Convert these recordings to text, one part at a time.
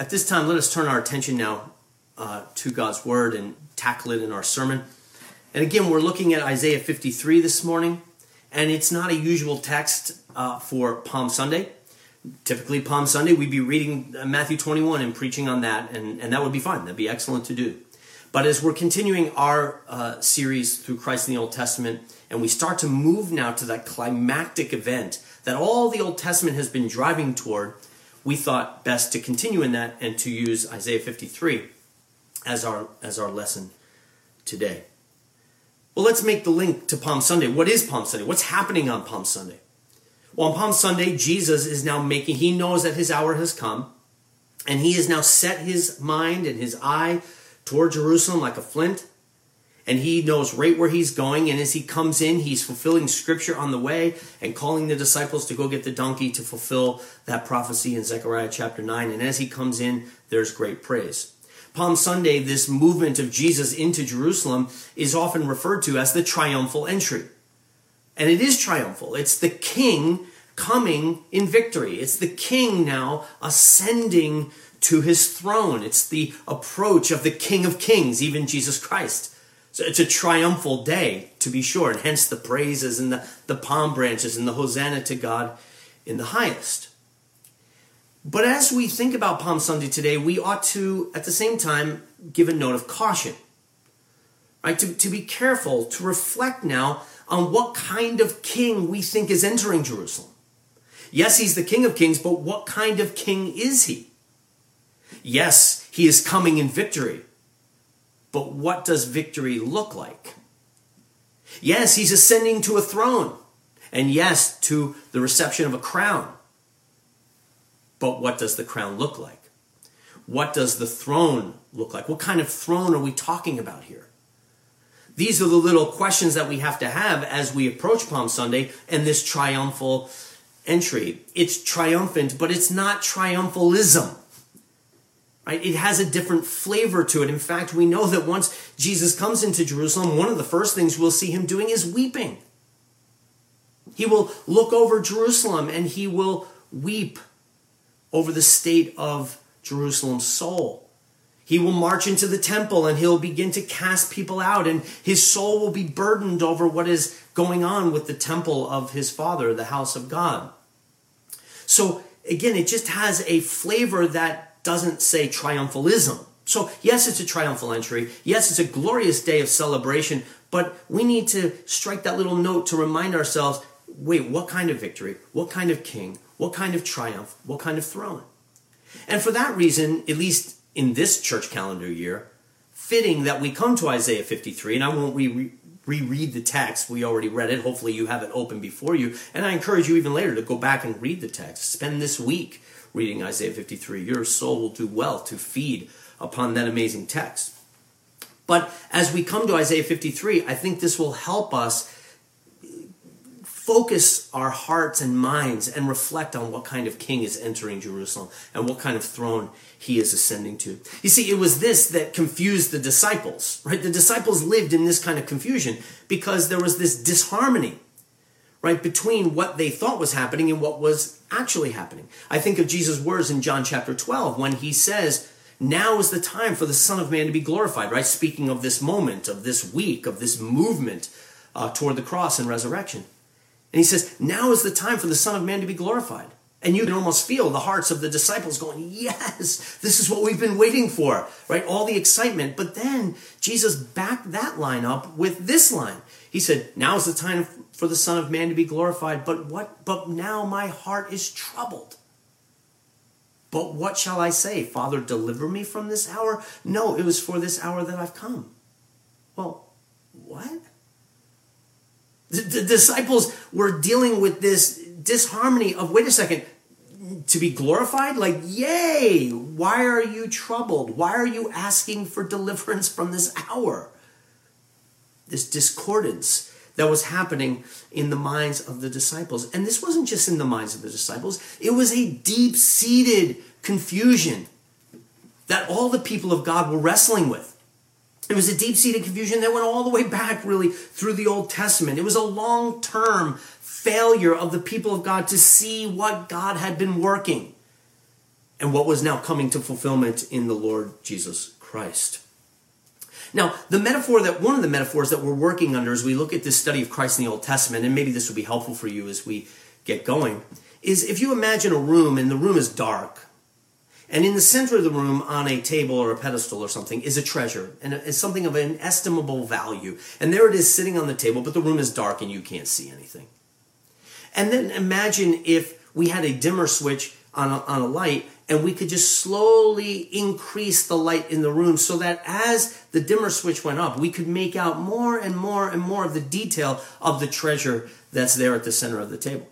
At this time, let us turn our attention now uh, to God's Word and tackle it in our sermon. And again, we're looking at Isaiah 53 this morning, and it's not a usual text uh, for Palm Sunday. Typically, Palm Sunday, we'd be reading uh, Matthew 21 and preaching on that, and, and that would be fine. That'd be excellent to do. But as we're continuing our uh, series through Christ in the Old Testament, and we start to move now to that climactic event that all the Old Testament has been driving toward, we thought best to continue in that and to use Isaiah 53 as our, as our lesson today. Well, let's make the link to Palm Sunday. What is Palm Sunday? What's happening on Palm Sunday? Well, on Palm Sunday, Jesus is now making, he knows that his hour has come, and he has now set his mind and his eye toward Jerusalem like a flint. And he knows right where he's going. And as he comes in, he's fulfilling scripture on the way and calling the disciples to go get the donkey to fulfill that prophecy in Zechariah chapter 9. And as he comes in, there's great praise. Palm Sunday, this movement of Jesus into Jerusalem is often referred to as the triumphal entry. And it is triumphal. It's the king coming in victory. It's the king now ascending to his throne. It's the approach of the King of Kings, even Jesus Christ. So it's a triumphal day, to be sure, and hence the praises and the, the palm branches and the hosanna to God in the highest. But as we think about Palm Sunday today, we ought to, at the same time, give a note of caution. Right? To, to be careful, to reflect now on what kind of king we think is entering Jerusalem. Yes, he's the King of Kings, but what kind of king is he? Yes, he is coming in victory. But what does victory look like? Yes, he's ascending to a throne. And yes, to the reception of a crown. But what does the crown look like? What does the throne look like? What kind of throne are we talking about here? These are the little questions that we have to have as we approach Palm Sunday and this triumphal entry. It's triumphant, but it's not triumphalism. It has a different flavor to it. In fact, we know that once Jesus comes into Jerusalem, one of the first things we'll see him doing is weeping. He will look over Jerusalem and he will weep over the state of Jerusalem's soul. He will march into the temple and he'll begin to cast people out, and his soul will be burdened over what is going on with the temple of his father, the house of God. So, again, it just has a flavor that doesn't say triumphalism. So, yes, it's a triumphal entry. Yes, it's a glorious day of celebration, but we need to strike that little note to remind ourselves wait, what kind of victory? What kind of king? What kind of triumph? What kind of throne? And for that reason, at least in this church calendar year, fitting that we come to Isaiah 53, and I won't re- reread the text. We already read it. Hopefully, you have it open before you. And I encourage you even later to go back and read the text. Spend this week reading Isaiah 53. Your soul will do well to feed upon that amazing text. But as we come to Isaiah 53, I think this will help us focus our hearts and minds and reflect on what kind of king is entering Jerusalem and what kind of throne he is ascending to. You see, it was this that confused the disciples, right? The disciples lived in this kind of confusion because there was this disharmony right, between what they thought was happening and what was actually happening. I think of Jesus' words in John chapter 12 when he says, Now is the time for the Son of Man to be glorified, right? Speaking of this moment, of this week, of this movement uh, toward the cross and resurrection. And he says, Now is the time for the Son of Man to be glorified. And you can almost feel the hearts of the disciples going, Yes, this is what we've been waiting for, right? All the excitement. But then Jesus backed that line up with this line. He said, Now is the time for the Son of Man to be glorified. But what but now my heart is troubled. But what shall I say? Father, deliver me from this hour? No, it was for this hour that I've come. Well, what? The, the disciples were dealing with this disharmony of wait a second, to be glorified? Like, yay! Why are you troubled? Why are you asking for deliverance from this hour? This discordance that was happening in the minds of the disciples. And this wasn't just in the minds of the disciples, it was a deep seated confusion that all the people of God were wrestling with. It was a deep seated confusion that went all the way back, really, through the Old Testament. It was a long term failure of the people of God to see what God had been working. and what was now coming to fulfillment in the Lord Jesus Christ. Now, the metaphor that one of the metaphors that we're working under as we look at this study of Christ in the Old Testament, and maybe this will be helpful for you as we get going, is if you imagine a room and the room is dark, and in the center of the room on a table or a pedestal or something is a treasure and it's something of an estimable value. And there it is sitting on the table, but the room is dark and you can't see anything. And then imagine if we had a dimmer switch on a, on a light and we could just slowly increase the light in the room so that as the dimmer switch went up, we could make out more and more and more of the detail of the treasure that's there at the center of the table.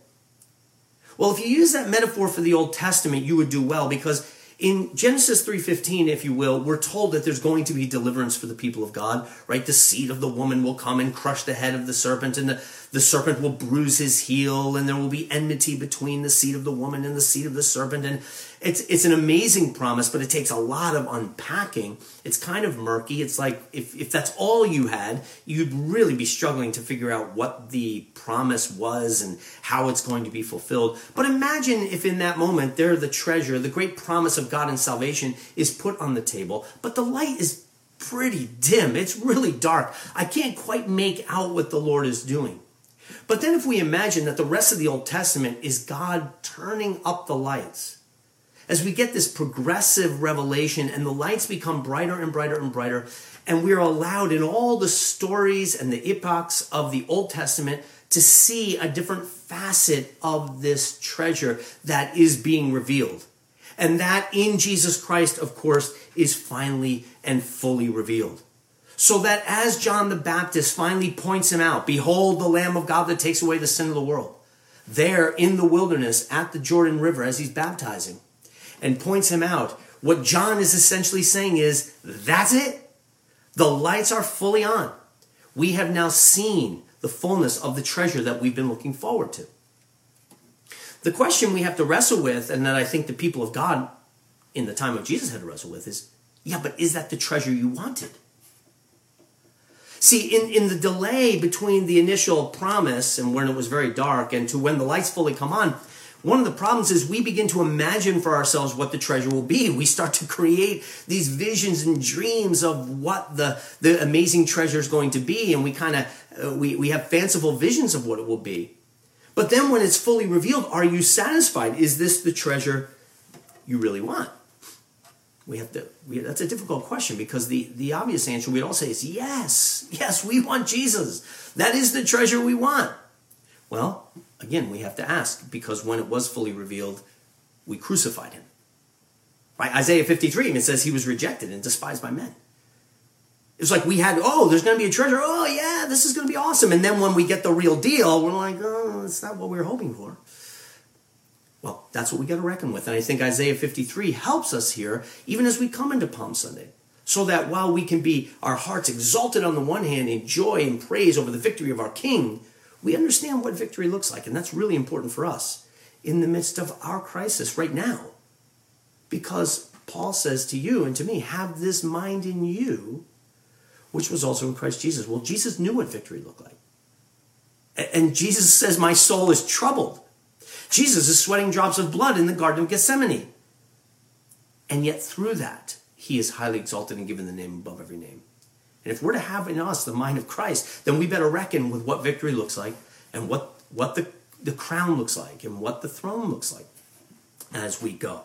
Well, if you use that metaphor for the Old Testament, you would do well because in Genesis 3:15, if you will, we're told that there's going to be deliverance for the people of God, right? The seed of the woman will come and crush the head of the serpent, and the, the serpent will bruise his heel, and there will be enmity between the seed of the woman and the seed of the serpent. And it's it's an amazing promise, but it takes a lot of unpacking. It's kind of murky. It's like if, if that's all you had, you'd really be struggling to figure out what the promise was and how it's going to be fulfilled. But imagine if in that moment there the treasure, the great promise of God and salvation is put on the table, but the light is pretty dim. It's really dark. I can't quite make out what the Lord is doing. But then if we imagine that the rest of the Old Testament is God turning up the lights, as we get this progressive revelation and the lights become brighter and brighter and brighter, and we're allowed in all the stories and the epochs of the Old Testament to see a different facet of this treasure that is being revealed. And that in Jesus Christ, of course, is finally and fully revealed. So that as John the Baptist finally points him out, behold the Lamb of God that takes away the sin of the world, there in the wilderness at the Jordan River as he's baptizing, and points him out. What John is essentially saying is that's it. The lights are fully on. We have now seen the fullness of the treasure that we've been looking forward to. The question we have to wrestle with, and that I think the people of God in the time of Jesus had to wrestle with, is yeah, but is that the treasure you wanted? See, in, in the delay between the initial promise and when it was very dark and to when the lights fully come on, one of the problems is we begin to imagine for ourselves what the treasure will be. We start to create these visions and dreams of what the, the amazing treasure is going to be, and we kind of uh, we, we have fanciful visions of what it will be. But then when it's fully revealed, are you satisfied? Is this the treasure you really want? We have to, we, that's a difficult question because the, the obvious answer we'd all say is yes, yes, we want Jesus. That is the treasure we want. Well, again, we have to ask because when it was fully revealed, we crucified him. Right? Isaiah 53, it says he was rejected and despised by men. It's like we had, oh, there's going to be a treasure. Oh, yeah, this is going to be awesome. And then when we get the real deal, we're like, oh, it's not what we were hoping for. Well, that's what we got to reckon with. And I think Isaiah 53 helps us here, even as we come into Palm Sunday. So that while we can be our hearts exalted on the one hand in joy and praise over the victory of our King, we understand what victory looks like. And that's really important for us in the midst of our crisis right now. Because Paul says to you and to me, have this mind in you, which was also in Christ Jesus. Well, Jesus knew what victory looked like. And Jesus says, My soul is troubled. Jesus is sweating drops of blood in the Garden of Gethsemane. And yet, through that, he is highly exalted and given the name above every name. And if we're to have in us the mind of Christ, then we better reckon with what victory looks like and what, what the, the crown looks like and what the throne looks like as we go.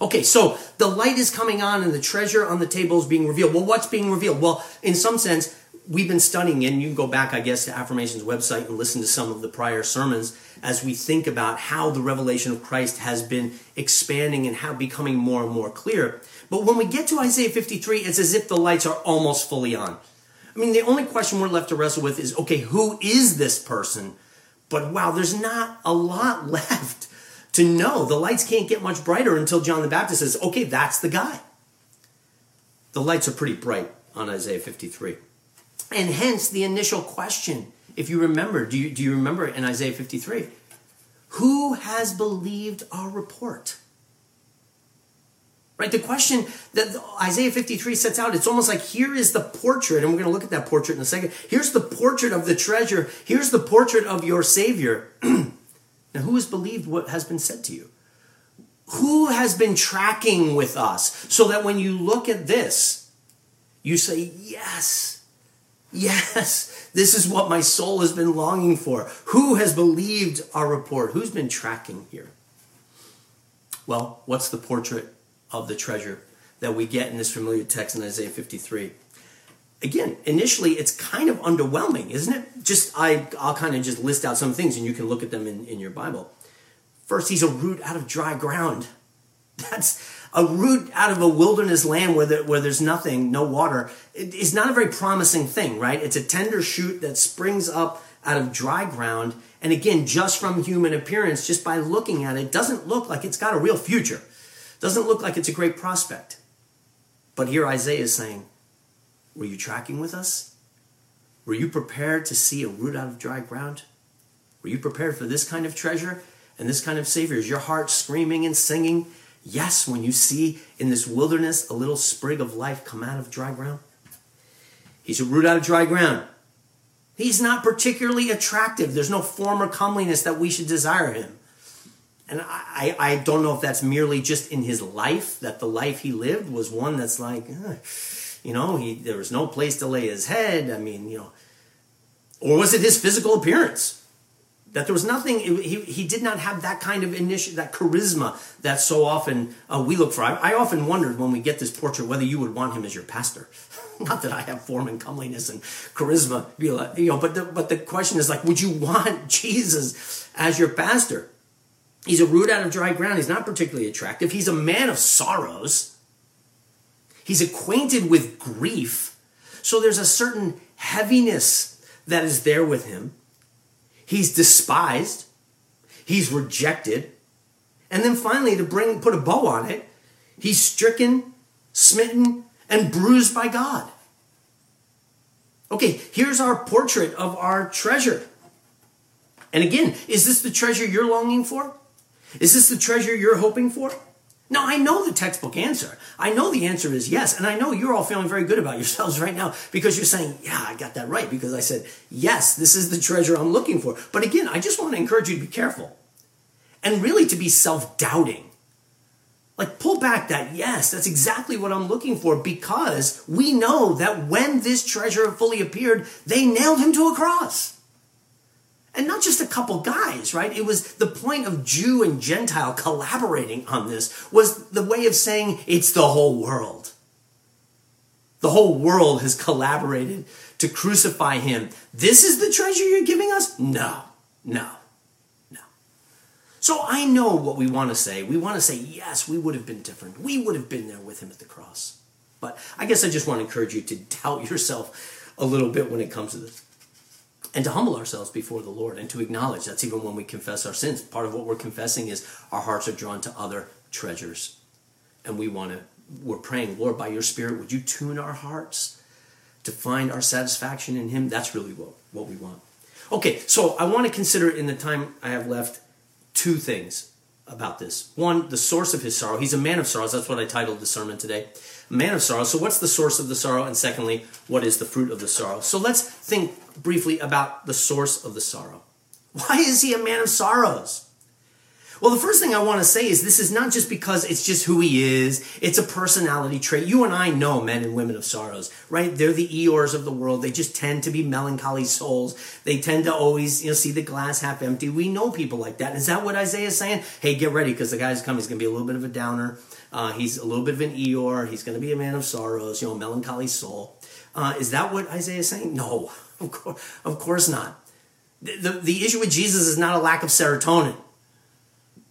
Okay, so the light is coming on and the treasure on the table is being revealed. Well, what's being revealed? Well, in some sense, we've been studying, and you can go back, I guess, to Affirmation's website and listen to some of the prior sermons as we think about how the revelation of Christ has been expanding and how becoming more and more clear. But when we get to Isaiah 53, it's as if the lights are almost fully on. I mean, the only question we're left to wrestle with is okay, who is this person? But wow, there's not a lot left to know. The lights can't get much brighter until John the Baptist says, okay, that's the guy. The lights are pretty bright on Isaiah 53. And hence the initial question, if you remember, do you, do you remember in Isaiah 53? Who has believed our report? Right? The question that Isaiah 53 sets out, it's almost like here is the portrait, and we're going to look at that portrait in a second. Here's the portrait of the treasure. Here's the portrait of your Savior. now, who has believed what has been said to you? who has been tracking with us so that when you look at this, you say, Yes, yes, this is what my soul has been longing for. Who has believed our report? Who's been tracking here? Well, what's the portrait of the treasure that we get in this familiar text in Isaiah 53? Again, initially it's kind of underwhelming, isn't it? Just I, I'll kind of just list out some things and you can look at them in, in your Bible. First, he's a root out of dry ground. That's a root out of a wilderness land where, there, where there's nothing, no water. Is not a very promising thing, right? It's a tender shoot that springs up out of dry ground. And again, just from human appearance, just by looking at it, doesn't look like it's got a real future. Doesn't look like it's a great prospect. But here Isaiah is saying, Were you tracking with us? Were you prepared to see a root out of dry ground? Were you prepared for this kind of treasure? and this kind of Savior? Is your heart screaming and singing? Yes, when you see in this wilderness a little sprig of life come out of dry ground. He's a root out of dry ground. He's not particularly attractive. There's no form or comeliness that we should desire him. And I, I don't know if that's merely just in his life, that the life he lived was one that's like, uh, you know, he, there was no place to lay his head. I mean, you know, or was it his physical appearance? That there was nothing he, he did not have that kind of initiative that charisma that so often uh, we look for. I, I, often wondered when we get this portrait whether you would want him as your pastor. Not that i have form and comeliness and charisma you know but the, but the question is like would you want jesus as your pastor? He's a root out of dry ground. He's not particularly attractive. He's a man of sorrows. He's acquainted with grief. So there's a certain heaviness that is there with him He's despised. He's rejected. And then finally, to bring put a bow on it, he's stricken, smitten, and bruised by God. Okay, here's our portrait of our treasure. And again, is this the treasure you're longing for? Is this the treasure you're hoping for? No, I know the textbook answer. I know the answer is yes. And I know you're all feeling very good about yourselves right now because you're saying, yeah, I got that right because I said, yes, this is the treasure I'm looking for. But again, I just want to encourage you to be careful and really to be self doubting. Like, pull back that, yes, that's exactly what I'm looking for because we know that when this treasure fully appeared, they nailed him to a cross and not just a couple guys, right? It was the point of Jew and Gentile collaborating on this was the way of saying it's the whole world. The whole world has collaborated to crucify him. This is the treasure you're giving us? No, no, no. So I know what we want to say. We want to say, yes, we would have been different. We would have been there with him at the cross. But I guess I just want to encourage you to doubt yourself a little bit when it comes to this and to humble ourselves before the Lord and to acknowledge that's even when we confess our sins. Part of what we're confessing is our hearts are drawn to other treasures. And we want to, we're praying, Lord, by your Spirit, would you tune our hearts to find our satisfaction in Him? That's really what, what we want. Okay, so I want to consider in the time I have left two things about this. One, the source of his sorrow. He's a man of sorrows. That's what I titled the sermon today man of sorrow. So, what's the source of the sorrow? And secondly, what is the fruit of the sorrow? So, let's think briefly about the source of the sorrow. Why is he a man of sorrows? Well, the first thing I want to say is this is not just because it's just who he is, it's a personality trait. You and I know men and women of sorrows, right? They're the Eeyores of the world. They just tend to be melancholy souls. They tend to always, you know, see the glass half empty. We know people like that. Is that what Isaiah is saying? Hey, get ready because the guy's coming. He's going to be a little bit of a downer. Uh, he's a little bit of an Eeyore. He's going to be a man of sorrows, you know, melancholy soul. Uh, is that what Isaiah is saying? No, of course, of course not. The, the, the issue with Jesus is not a lack of serotonin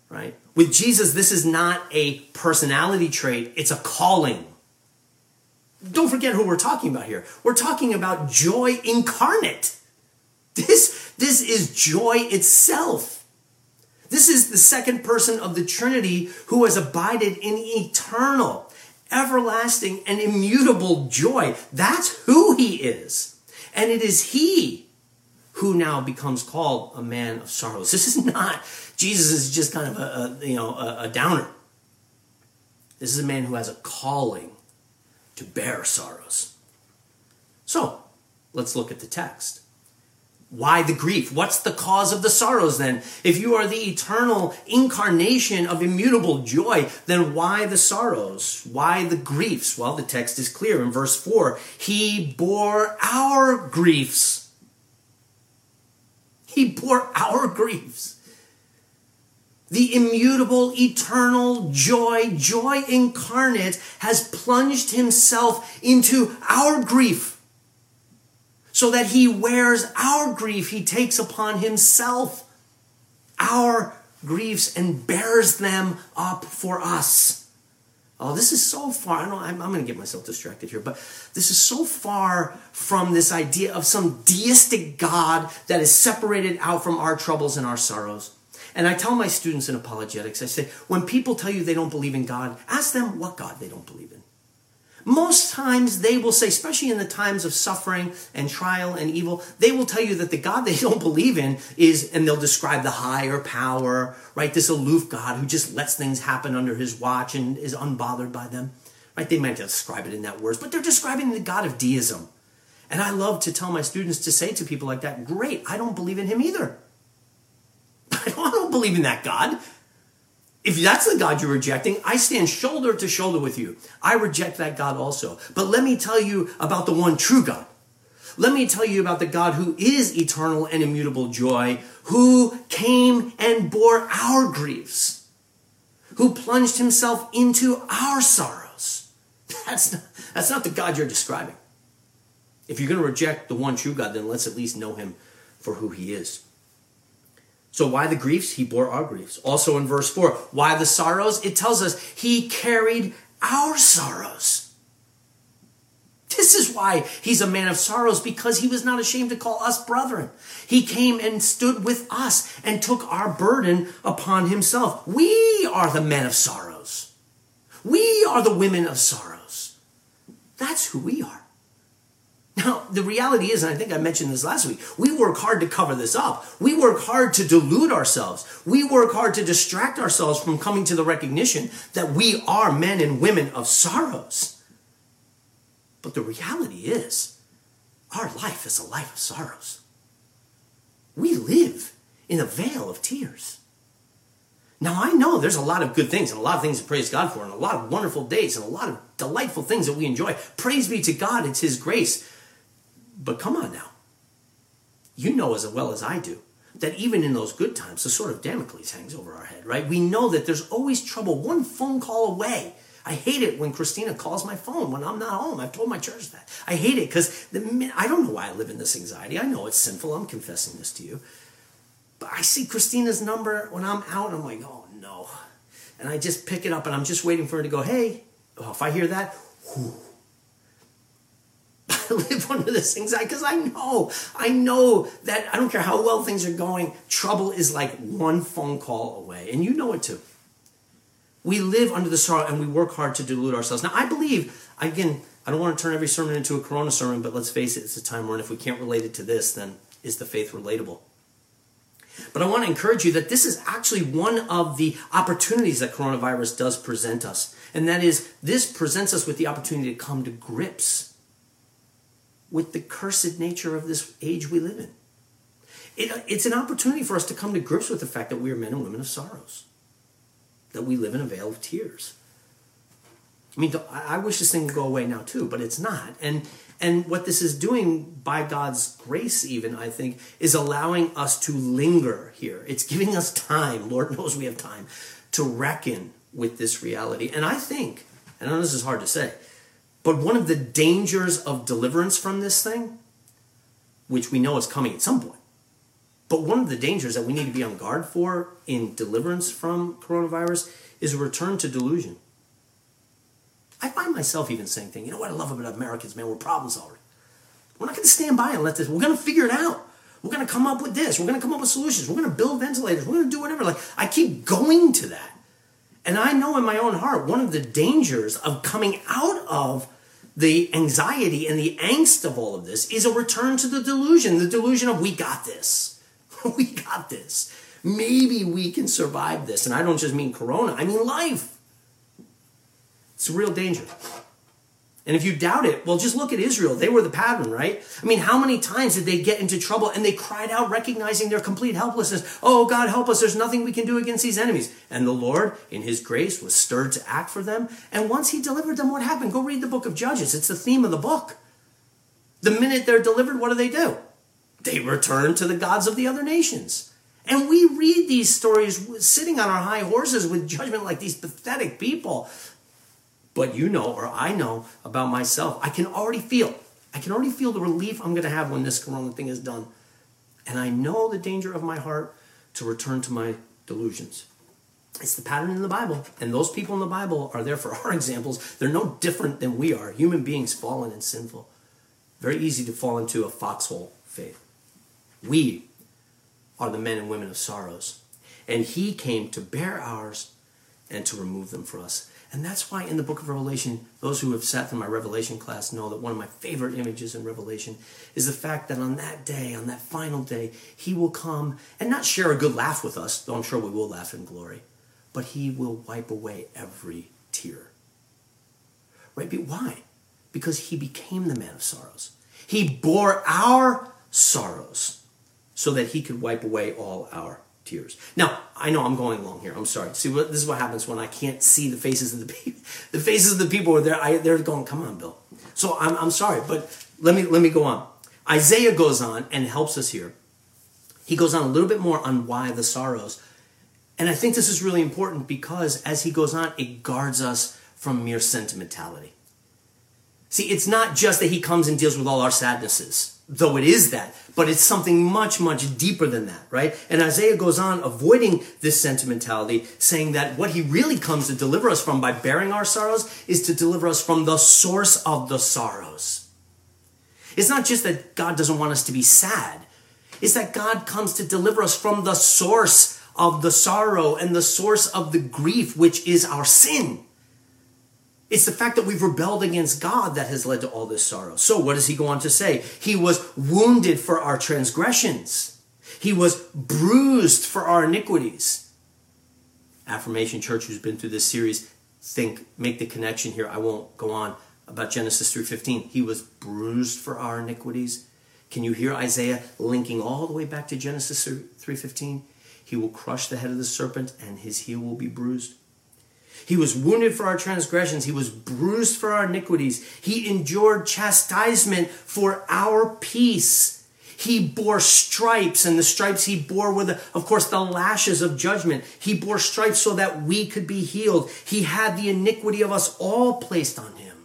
right? With Jesus, this is not a personality trait, it's a calling. Don't forget who we're talking about here. We're talking about joy incarnate. This, this is joy itself. This is the second person of the Trinity who has abided in eternal, everlasting, and immutable joy. That's who he is. And it is he who now becomes called a man of sorrows. This is not Jesus is just kind of a, a you know a, a downer. This is a man who has a calling to bear sorrows. So, let's look at the text. Why the grief? What's the cause of the sorrows then? If you are the eternal incarnation of immutable joy, then why the sorrows? Why the griefs? Well, the text is clear in verse 4. He bore our griefs. He bore our griefs. The immutable, eternal joy, joy incarnate, has plunged himself into our grief so that he wears our grief. He takes upon himself our griefs and bears them up for us. Oh, this is so far. I know I'm, I'm going to get myself distracted here, but this is so far from this idea of some deistic God that is separated out from our troubles and our sorrows. And I tell my students in apologetics, I say, when people tell you they don't believe in God, ask them what God they don't believe in. Most times they will say, especially in the times of suffering and trial and evil, they will tell you that the God they don't believe in is, and they'll describe the higher power, right? This aloof God who just lets things happen under his watch and is unbothered by them, right? They might describe it in that words, but they're describing the God of deism. And I love to tell my students to say to people like that, great, I don't believe in him either. I don't believe in that God. If that's the God you're rejecting, I stand shoulder to shoulder with you. I reject that God also. But let me tell you about the one true God. Let me tell you about the God who is eternal and immutable joy, who came and bore our griefs, who plunged himself into our sorrows. That's not, that's not the God you're describing. If you're going to reject the one true God, then let's at least know him for who he is. So why the griefs? He bore our griefs. Also in verse 4, why the sorrows? It tells us he carried our sorrows. This is why he's a man of sorrows, because he was not ashamed to call us brethren. He came and stood with us and took our burden upon himself. We are the men of sorrows. We are the women of sorrows. That's who we are. Now, the reality is, and I think I mentioned this last week, we work hard to cover this up. We work hard to delude ourselves. We work hard to distract ourselves from coming to the recognition that we are men and women of sorrows. But the reality is, our life is a life of sorrows. We live in a vale of tears. Now, I know there's a lot of good things and a lot of things to praise God for, and a lot of wonderful days and a lot of delightful things that we enjoy. Praise be to God, it's His grace but come on now. You know as well as I do that even in those good times, the sword of Damocles hangs over our head, right? We know that there's always trouble one phone call away. I hate it when Christina calls my phone when I'm not home. I've told my church that. I hate it because I don't know why I live in this anxiety. I know it's sinful. I'm confessing this to you. But I see Christina's number when I'm out. and I'm like, oh no. And I just pick it up and I'm just waiting for her to go, hey. Oh, if I hear that, whew, I live under this anxiety because I know, I know that I don't care how well things are going, trouble is like one phone call away. And you know it too. We live under the sorrow and we work hard to delude ourselves. Now, I believe, again, I don't want to turn every sermon into a corona sermon, but let's face it, it's a time when if we can't relate it to this, then is the faith relatable? But I want to encourage you that this is actually one of the opportunities that coronavirus does present us. And that is, this presents us with the opportunity to come to grips with the cursed nature of this age we live in. It, it's an opportunity for us to come to grips with the fact that we are men and women of sorrows, that we live in a vale of tears. I mean, I wish this thing would go away now too, but it's not. And and what this is doing by God's grace, even I think, is allowing us to linger here. It's giving us time. Lord knows we have time to reckon with this reality. And I think, and I know this is hard to say, but one of the dangers of deliverance from this thing, which we know is coming at some point, but one of the dangers that we need to be on guard for in deliverance from coronavirus is a return to delusion. I find myself even saying things, you know what I love about Americans, man, we're problem solvers. We're not going to stand by and let this, we're going to figure it out. We're going to come up with this. We're going to come up with solutions. We're going to build ventilators. We're going to do whatever. Like, I keep going to that. And I know in my own heart, one of the dangers of coming out of the anxiety and the angst of all of this is a return to the delusion the delusion of we got this. we got this. Maybe we can survive this. And I don't just mean corona, I mean life. It's a real danger. And if you doubt it, well, just look at Israel. They were the pattern, right? I mean, how many times did they get into trouble and they cried out, recognizing their complete helplessness? Oh, God, help us. There's nothing we can do against these enemies. And the Lord, in His grace, was stirred to act for them. And once He delivered them, what happened? Go read the book of Judges. It's the theme of the book. The minute they're delivered, what do they do? They return to the gods of the other nations. And we read these stories sitting on our high horses with judgment like these pathetic people but you know, or I know about myself, I can already feel, I can already feel the relief I'm going to have when this corona thing is done. And I know the danger of my heart to return to my delusions. It's the pattern in the Bible. And those people in the Bible are there for our examples. They're no different than we are. Human beings fallen and sinful. Very easy to fall into a foxhole faith. We are the men and women of sorrows. And he came to bear ours and to remove them for us. And that's why in the book of Revelation, those who have sat through my Revelation class know that one of my favorite images in Revelation is the fact that on that day, on that final day, he will come and not share a good laugh with us, though I'm sure we will laugh in glory, but he will wipe away every tear. Right? But why? Because he became the man of sorrows. He bore our sorrows so that he could wipe away all our tears. Now, I know I'm going long here. I'm sorry. See, what, this is what happens when I can't see the faces of the people. The faces of the people are there. I, they're going, "Come on, Bill." So I'm, I'm sorry, but let me let me go on. Isaiah goes on and helps us here. He goes on a little bit more on why the sorrows, and I think this is really important because as he goes on, it guards us from mere sentimentality. See, it's not just that he comes and deals with all our sadnesses though it is that, but it's something much, much deeper than that, right? And Isaiah goes on avoiding this sentimentality, saying that what he really comes to deliver us from by bearing our sorrows is to deliver us from the source of the sorrows. It's not just that God doesn't want us to be sad, it's that God comes to deliver us from the source of the sorrow and the source of the grief, which is our sin. It's the fact that we've rebelled against God that has led to all this sorrow. So, what does he go on to say? He was wounded for our transgressions, he was bruised for our iniquities. Affirmation Church, who's been through this series, think, make the connection here. I won't go on about Genesis 3:15. He was bruised for our iniquities. Can you hear Isaiah linking all the way back to Genesis 3:15? He will crush the head of the serpent and his heel will be bruised. He was wounded for our transgressions. He was bruised for our iniquities. He endured chastisement for our peace. He bore stripes, and the stripes he bore were, the, of course, the lashes of judgment. He bore stripes so that we could be healed. He had the iniquity of us all placed on him.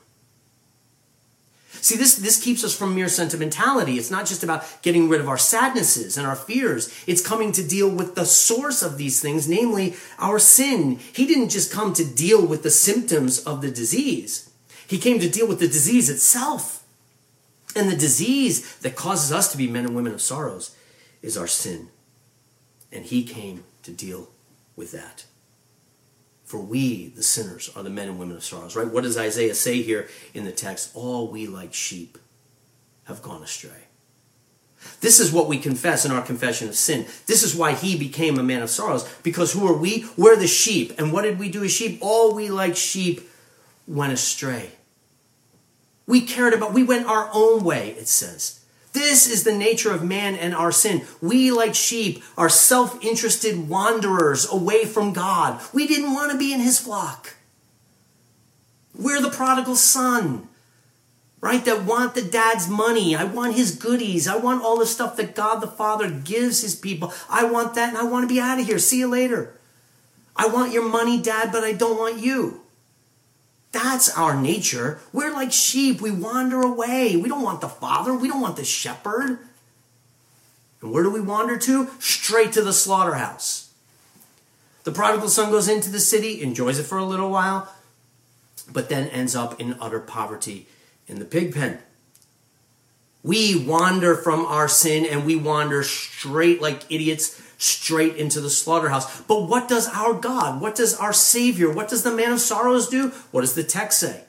See, this, this keeps us from mere sentimentality. It's not just about getting rid of our sadnesses and our fears. It's coming to deal with the source of these things, namely our sin. He didn't just come to deal with the symptoms of the disease. He came to deal with the disease itself. And the disease that causes us to be men and women of sorrows is our sin. And he came to deal with that. For we, the sinners, are the men and women of sorrows, right? What does Isaiah say here in the text? All we like sheep have gone astray. This is what we confess in our confession of sin. This is why he became a man of sorrows. Because who are we? We're the sheep. And what did we do as sheep? All we like sheep went astray. We cared about, we went our own way, it says. This is the nature of man and our sin. We, like sheep, are self interested wanderers away from God. We didn't want to be in his flock. We're the prodigal son, right? That want the dad's money. I want his goodies. I want all the stuff that God the Father gives his people. I want that and I want to be out of here. See you later. I want your money, dad, but I don't want you. That's our nature. We're like sheep. We wander away. We don't want the father. We don't want the shepherd. And where do we wander to? Straight to the slaughterhouse. The prodigal son goes into the city, enjoys it for a little while, but then ends up in utter poverty in the pig pen. We wander from our sin and we wander straight like idiots straight into the slaughterhouse. But what does our God, what does our Savior, what does the man of sorrows do? What does the text say?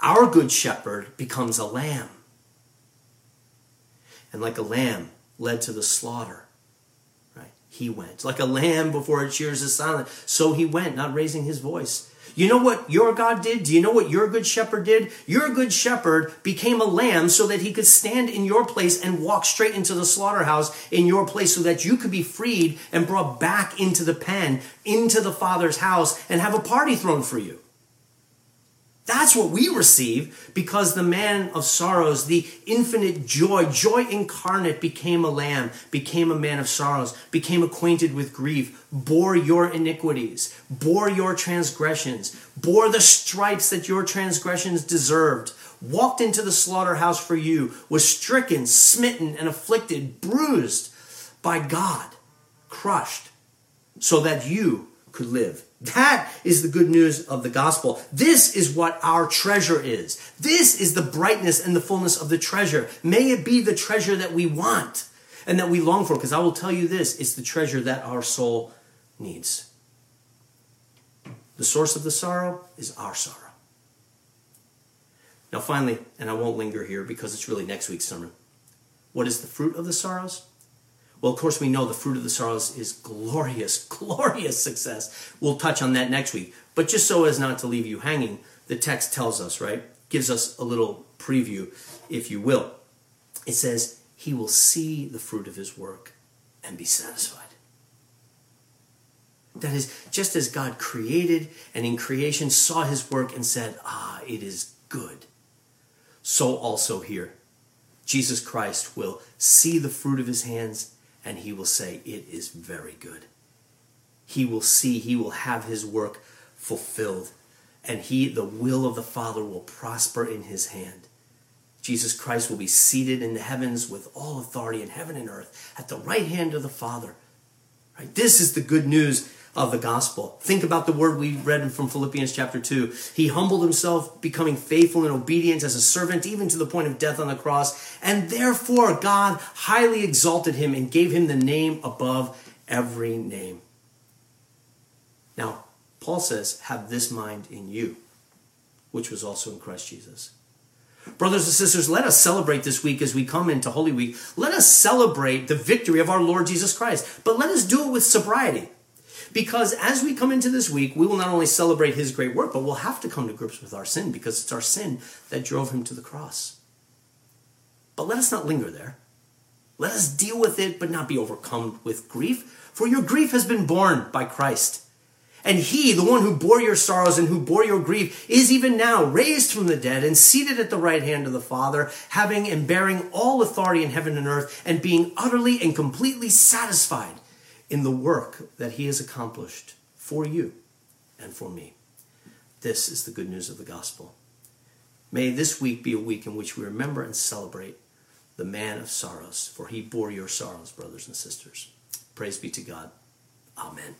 Our good shepherd becomes a lamb. And like a lamb led to the slaughter, right? He went. Like a lamb before it shears is silent, so he went, not raising his voice. You know what your God did? Do you know what your good shepherd did? Your good shepherd became a lamb so that he could stand in your place and walk straight into the slaughterhouse in your place so that you could be freed and brought back into the pen, into the Father's house, and have a party thrown for you. That's what we receive because the man of sorrows, the infinite joy, joy incarnate, became a lamb, became a man of sorrows, became acquainted with grief, bore your iniquities, bore your transgressions, bore the stripes that your transgressions deserved, walked into the slaughterhouse for you, was stricken, smitten, and afflicted, bruised by God, crushed, so that you could live. That is the good news of the gospel. This is what our treasure is. This is the brightness and the fullness of the treasure. May it be the treasure that we want and that we long for, because I will tell you this it's the treasure that our soul needs. The source of the sorrow is our sorrow. Now, finally, and I won't linger here because it's really next week's sermon. What is the fruit of the sorrows? Well, of course, we know the fruit of the sorrows is glorious, glorious success. We'll touch on that next week. But just so as not to leave you hanging, the text tells us, right? Gives us a little preview, if you will. It says, He will see the fruit of His work and be satisfied. That is, just as God created and in creation saw His work and said, Ah, it is good, so also here. Jesus Christ will see the fruit of His hands and he will say, It is very good. He will see, he will have his work fulfilled, and he, the will of the Father, will prosper in his hand. Jesus Christ will be seated in the heavens with all authority in heaven and earth at the right hand of the Father. Right? This is the good news of the gospel. Think about the word we read from Philippians chapter 2. He humbled himself, becoming faithful and obedient as a servant, even to the point of death on the cross. And therefore, God highly exalted him and gave him the name above every name. Now, Paul says, Have this mind in you, which was also in Christ Jesus. Brothers and sisters, let us celebrate this week as we come into Holy Week. Let us celebrate the victory of our Lord Jesus Christ, but let us do it with sobriety. Because as we come into this week, we will not only celebrate his great work, but we'll have to come to grips with our sin because it's our sin that drove him to the cross. But let us not linger there. Let us deal with it, but not be overcome with grief, for your grief has been borne by Christ. And he, the one who bore your sorrows and who bore your grief, is even now raised from the dead and seated at the right hand of the Father, having and bearing all authority in heaven and earth, and being utterly and completely satisfied in the work that he has accomplished for you and for me. This is the good news of the gospel. May this week be a week in which we remember and celebrate the man of sorrows, for he bore your sorrows, brothers and sisters. Praise be to God. Amen.